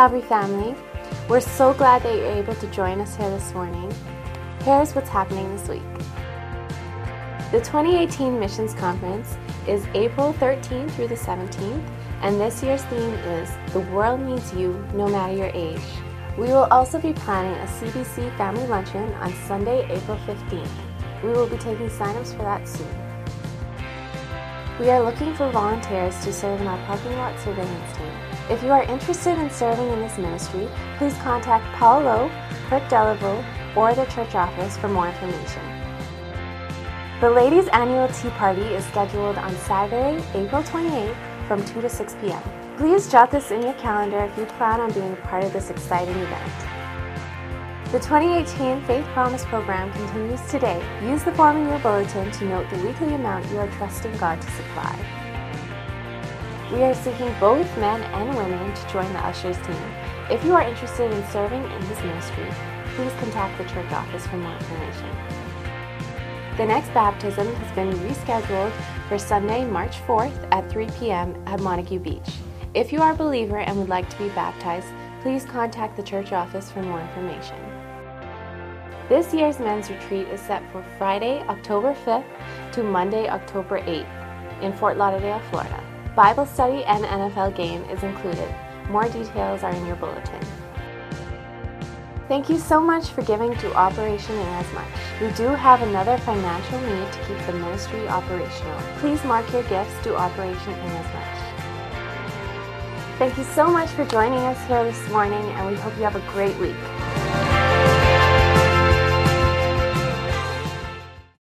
Calvary family. We're so glad that you're able to join us here this morning. Here's what's happening this week. The 2018 Missions Conference is April 13th through the 17th, and this year's theme is The World Needs You No Matter Your Age. We will also be planning a CBC family luncheon on Sunday, April 15th. We will be taking signups for that soon. We are looking for volunteers to serve in our parking lot surveillance team. If you are interested in serving in this ministry, please contact Paul Lowe, Kirk Delaveau, or the church office for more information. The ladies' annual tea party is scheduled on Saturday, April 28th from 2 to 6 p.m. Please jot this in your calendar if you plan on being part of this exciting event. The 2018 Faith Promise program continues today. Use the form in your bulletin to note the weekly amount you are trusting God to supply. We are seeking both men and women to join the ushers team. If you are interested in serving in this ministry, please contact the church office for more information. The next baptism has been rescheduled for Sunday, March 4th at 3 p.m. at Montague Beach. If you are a believer and would like to be baptized, please contact the church office for more information. This year's men's retreat is set for Friday, October 5th to Monday, October 8th in Fort Lauderdale, Florida. Bible study and NFL game is included. More details are in your bulletin. Thank you so much for giving to Operation Inasmuch. We do have another financial need to keep the ministry operational. Please mark your gifts to Operation Inasmuch. Thank you so much for joining us here this morning, and we hope you have a great week.